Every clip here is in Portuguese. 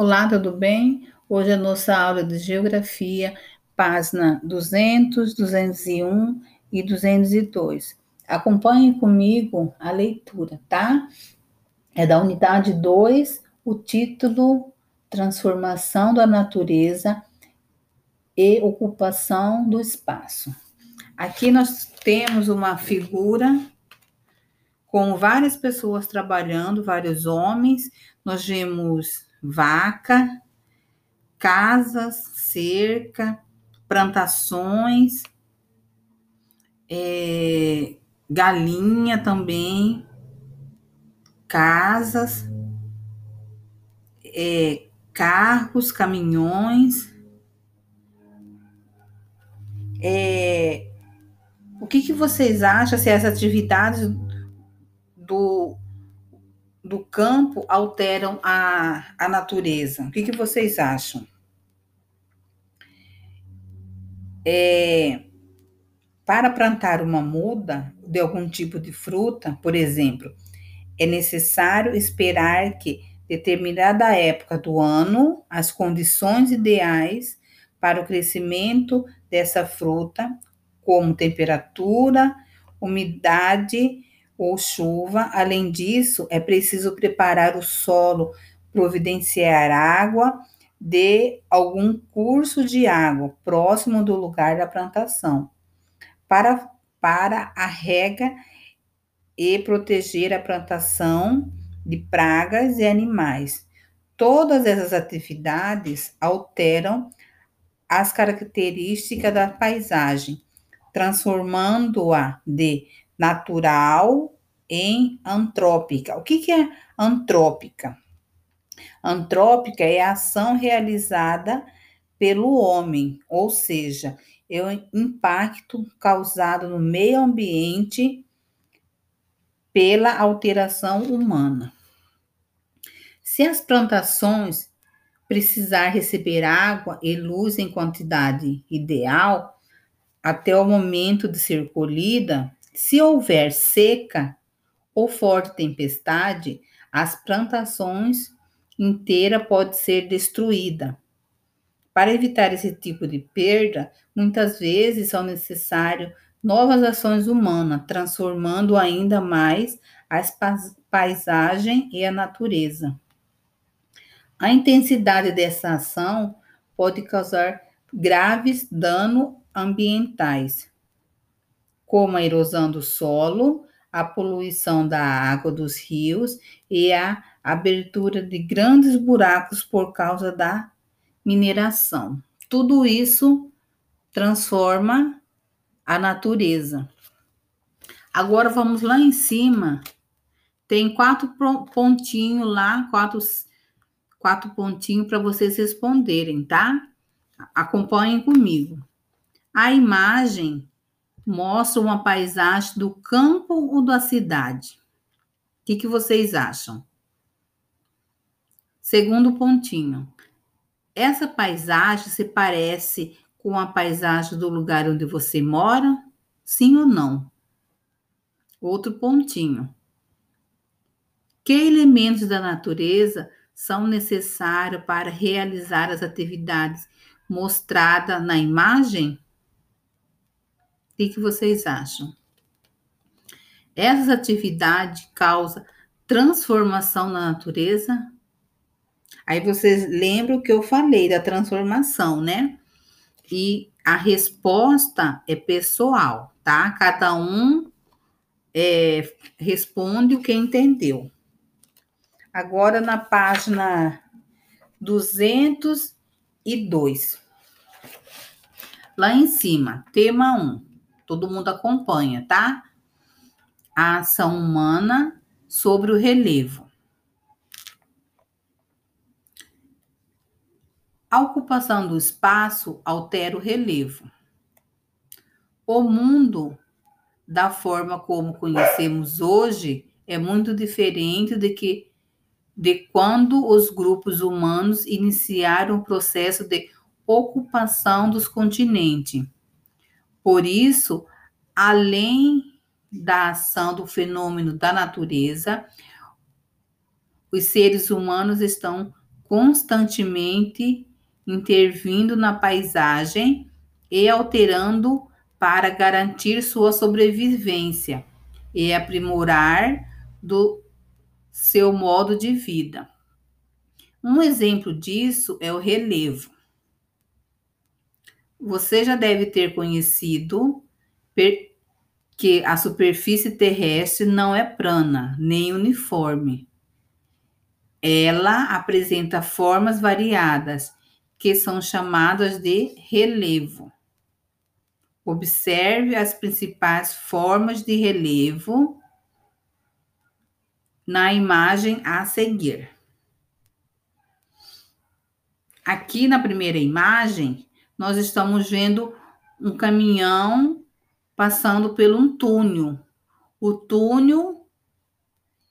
Olá, tudo bem? Hoje é a nossa aula de Geografia, página 200, 201 e 202. Acompanhe comigo a leitura, tá? É da unidade 2, o título Transformação da Natureza e Ocupação do Espaço. Aqui nós temos uma figura com várias pessoas trabalhando, vários homens. Nós vemos vaca, casas, cerca, plantações, é, galinha também, casas, é, carros, caminhões. É, o que, que vocês acham se as atividades do, do campo alteram a, a natureza? O que, que vocês acham? É, para plantar uma muda de algum tipo de fruta, por exemplo, é necessário esperar que determinada época do ano as condições ideais para o crescimento dessa fruta, como temperatura, umidade ou chuva. Além disso, é preciso preparar o solo, providenciar água de algum curso de água próximo do lugar da plantação, para, para a rega e proteger a plantação de pragas e animais. Todas essas atividades alteram as características da paisagem, transformando-a de natural em antrópica. O que, que é antrópica? Antrópica é a ação realizada pelo homem, ou seja, é o impacto causado no meio ambiente pela alteração humana. Se as plantações precisar receber água e luz em quantidade ideal até o momento de ser colhida, se houver seca ou forte tempestade, as plantações inteira pode ser destruída. Para evitar esse tipo de perda, muitas vezes são necessárias novas ações humanas, transformando ainda mais a paisagem e a natureza. A intensidade dessa ação pode causar graves danos ambientais, como a erosão do solo, a poluição da água dos rios e a abertura de grandes buracos por causa da mineração. Tudo isso transforma a natureza. Agora vamos lá em cima. Tem quatro pontinhos lá, quatro, quatro pontinhos para vocês responderem, tá? Acompanhem comigo. A imagem mostra uma paisagem do campo ou da cidade? O que, que vocês acham? Segundo pontinho. Essa paisagem se parece com a paisagem do lugar onde você mora? Sim ou não? Outro pontinho. Que elementos da natureza são necessários para realizar as atividades mostradas na imagem? Que, que vocês acham? Essas atividades causam transformação na natureza? Aí vocês lembram que eu falei da transformação, né? E a resposta é pessoal, tá? Cada um é, responde o que entendeu. Agora na página 202. Lá em cima, tema 1 todo mundo acompanha, tá? A ação humana sobre o relevo. A ocupação do espaço altera o relevo. O mundo, da forma como conhecemos hoje, é muito diferente de que de quando os grupos humanos iniciaram o processo de ocupação dos continentes por isso, além da ação do fenômeno da natureza, os seres humanos estão constantemente intervindo na paisagem e alterando para garantir sua sobrevivência e aprimorar do seu modo de vida. Um exemplo disso é o relevo. Você já deve ter conhecido que a superfície terrestre não é plana nem uniforme. Ela apresenta formas variadas, que são chamadas de relevo. Observe as principais formas de relevo na imagem a seguir. Aqui na primeira imagem, nós estamos vendo um caminhão passando por um túnel. O túnel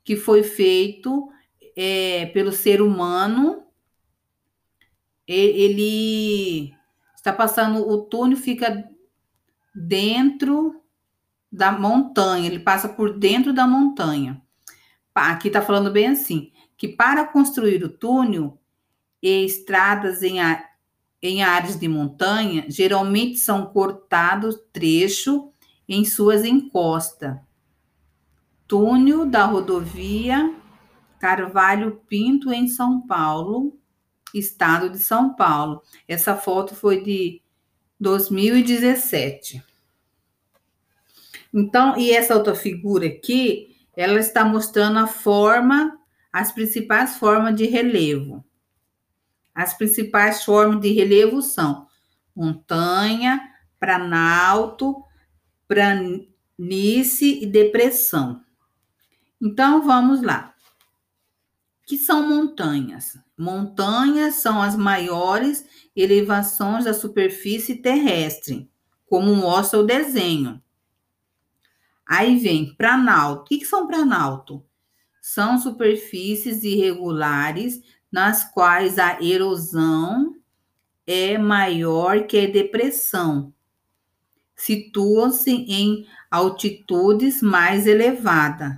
que foi feito é, pelo ser humano, ele está passando, o túnel fica dentro da montanha, ele passa por dentro da montanha. Aqui está falando bem assim, que para construir o túnel estradas em, em áreas de montanha, geralmente são cortados trecho em suas encostas. Túnel da rodovia Carvalho Pinto, em São Paulo, estado de São Paulo. Essa foto foi de 2017. Então, e essa outra figura aqui, ela está mostrando a forma, as principais formas de relevo. As principais formas de relevo são montanha, planalto, planície e depressão. Então, vamos lá. O que são montanhas? Montanhas são as maiores elevações da superfície terrestre, como mostra o desenho. Aí vem planalto. O que são planalto? São superfícies irregulares nas quais a erosão é maior que a depressão. Situam-se em altitudes mais elevadas,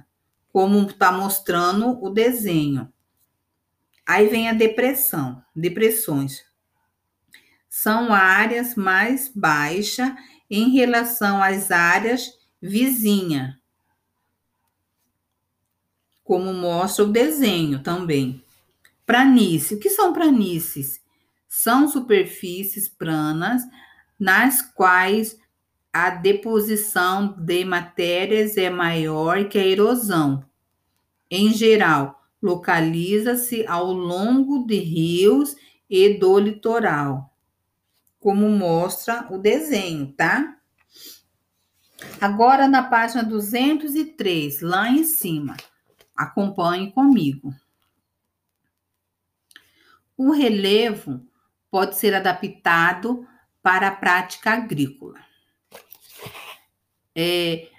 como está mostrando o desenho. Aí vem a depressão, depressões. São áreas mais baixas em relação às áreas vizinhas, como mostra o desenho também. Planície. O que são planícies? São superfícies planas nas quais a deposição de matérias é maior que a erosão. Em geral, localiza-se ao longo de rios e do litoral, como mostra o desenho, tá? Agora na página 203, lá em cima. Acompanhe comigo. O relevo pode ser adaptado para a prática agrícola. É,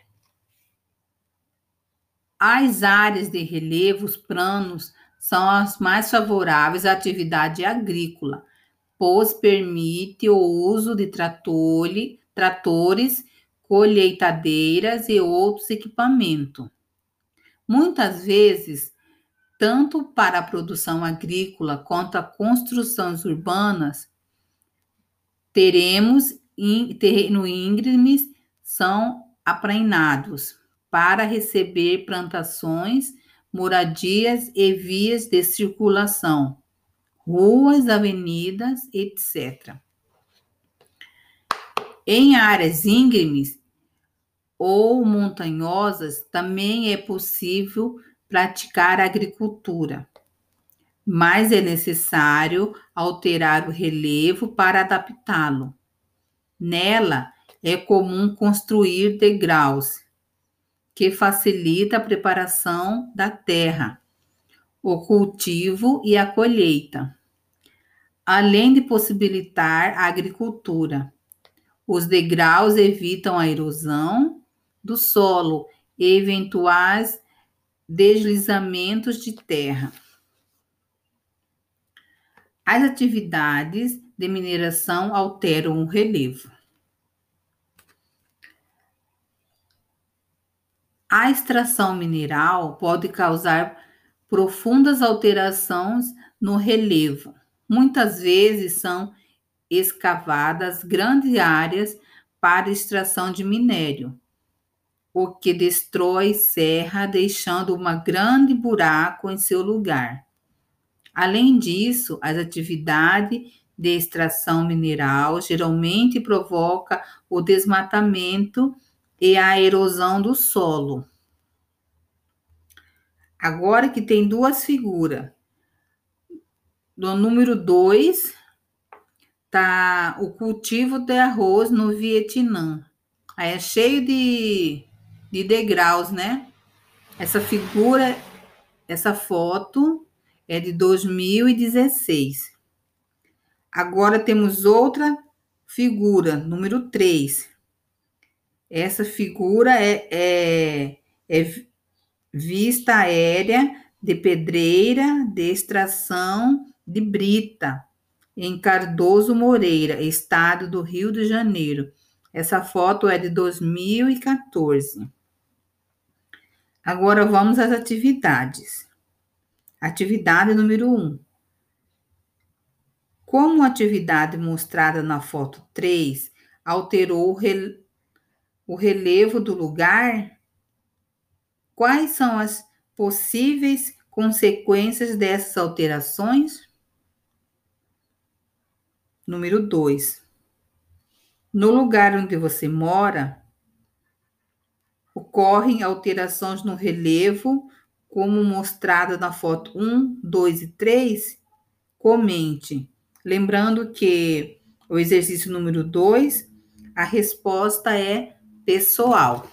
as áreas de relevos planos são as mais favoráveis à atividade agrícola, pois permite o uso de tratore, tratores, colheitadeiras e outros equipamentos. Muitas vezes, tanto para a produção agrícola quanto a construções urbanas, teremos em terreno íngremes são aprainados para receber plantações, moradias e vias de circulação, ruas, avenidas, etc. Em áreas íngremes ou montanhosas também é possível praticar agricultura, mas é necessário alterar o relevo para adaptá-lo. Nela é comum construir degraus, que facilita a preparação da terra, o cultivo e a colheita, além de possibilitar a agricultura. Os degraus evitam a erosão do solo e eventuais deslizamentos de terra. As atividades de mineração alteram o relevo. A extração mineral pode causar profundas alterações no relevo. Muitas vezes são escavadas grandes áreas para extração de minério, o que destrói serra, deixando uma grande buraco em seu lugar. Além disso, as atividades de extração mineral geralmente provoca o desmatamento e a erosão do solo. Agora que tem duas figuras. No número 2, tá o cultivo de arroz no Vietnã. Aí é cheio de, de degraus, né? Essa figura, essa foto é de 2016. Agora temos outra figura, número 3. Essa figura é, é, é vista aérea de pedreira de extração de brita em Cardoso Moreira, estado do Rio de Janeiro. Essa foto é de 2014. Agora vamos às atividades. Atividade número 1. Um. Como a atividade mostrada na foto 3 alterou o relevo do lugar, quais são as possíveis consequências dessas alterações? Número 2. No lugar onde você mora, ocorrem alterações no relevo, como mostrado na foto 1, 2 e 3? Comente. Lembrando que o exercício número 2, a resposta é pessoal.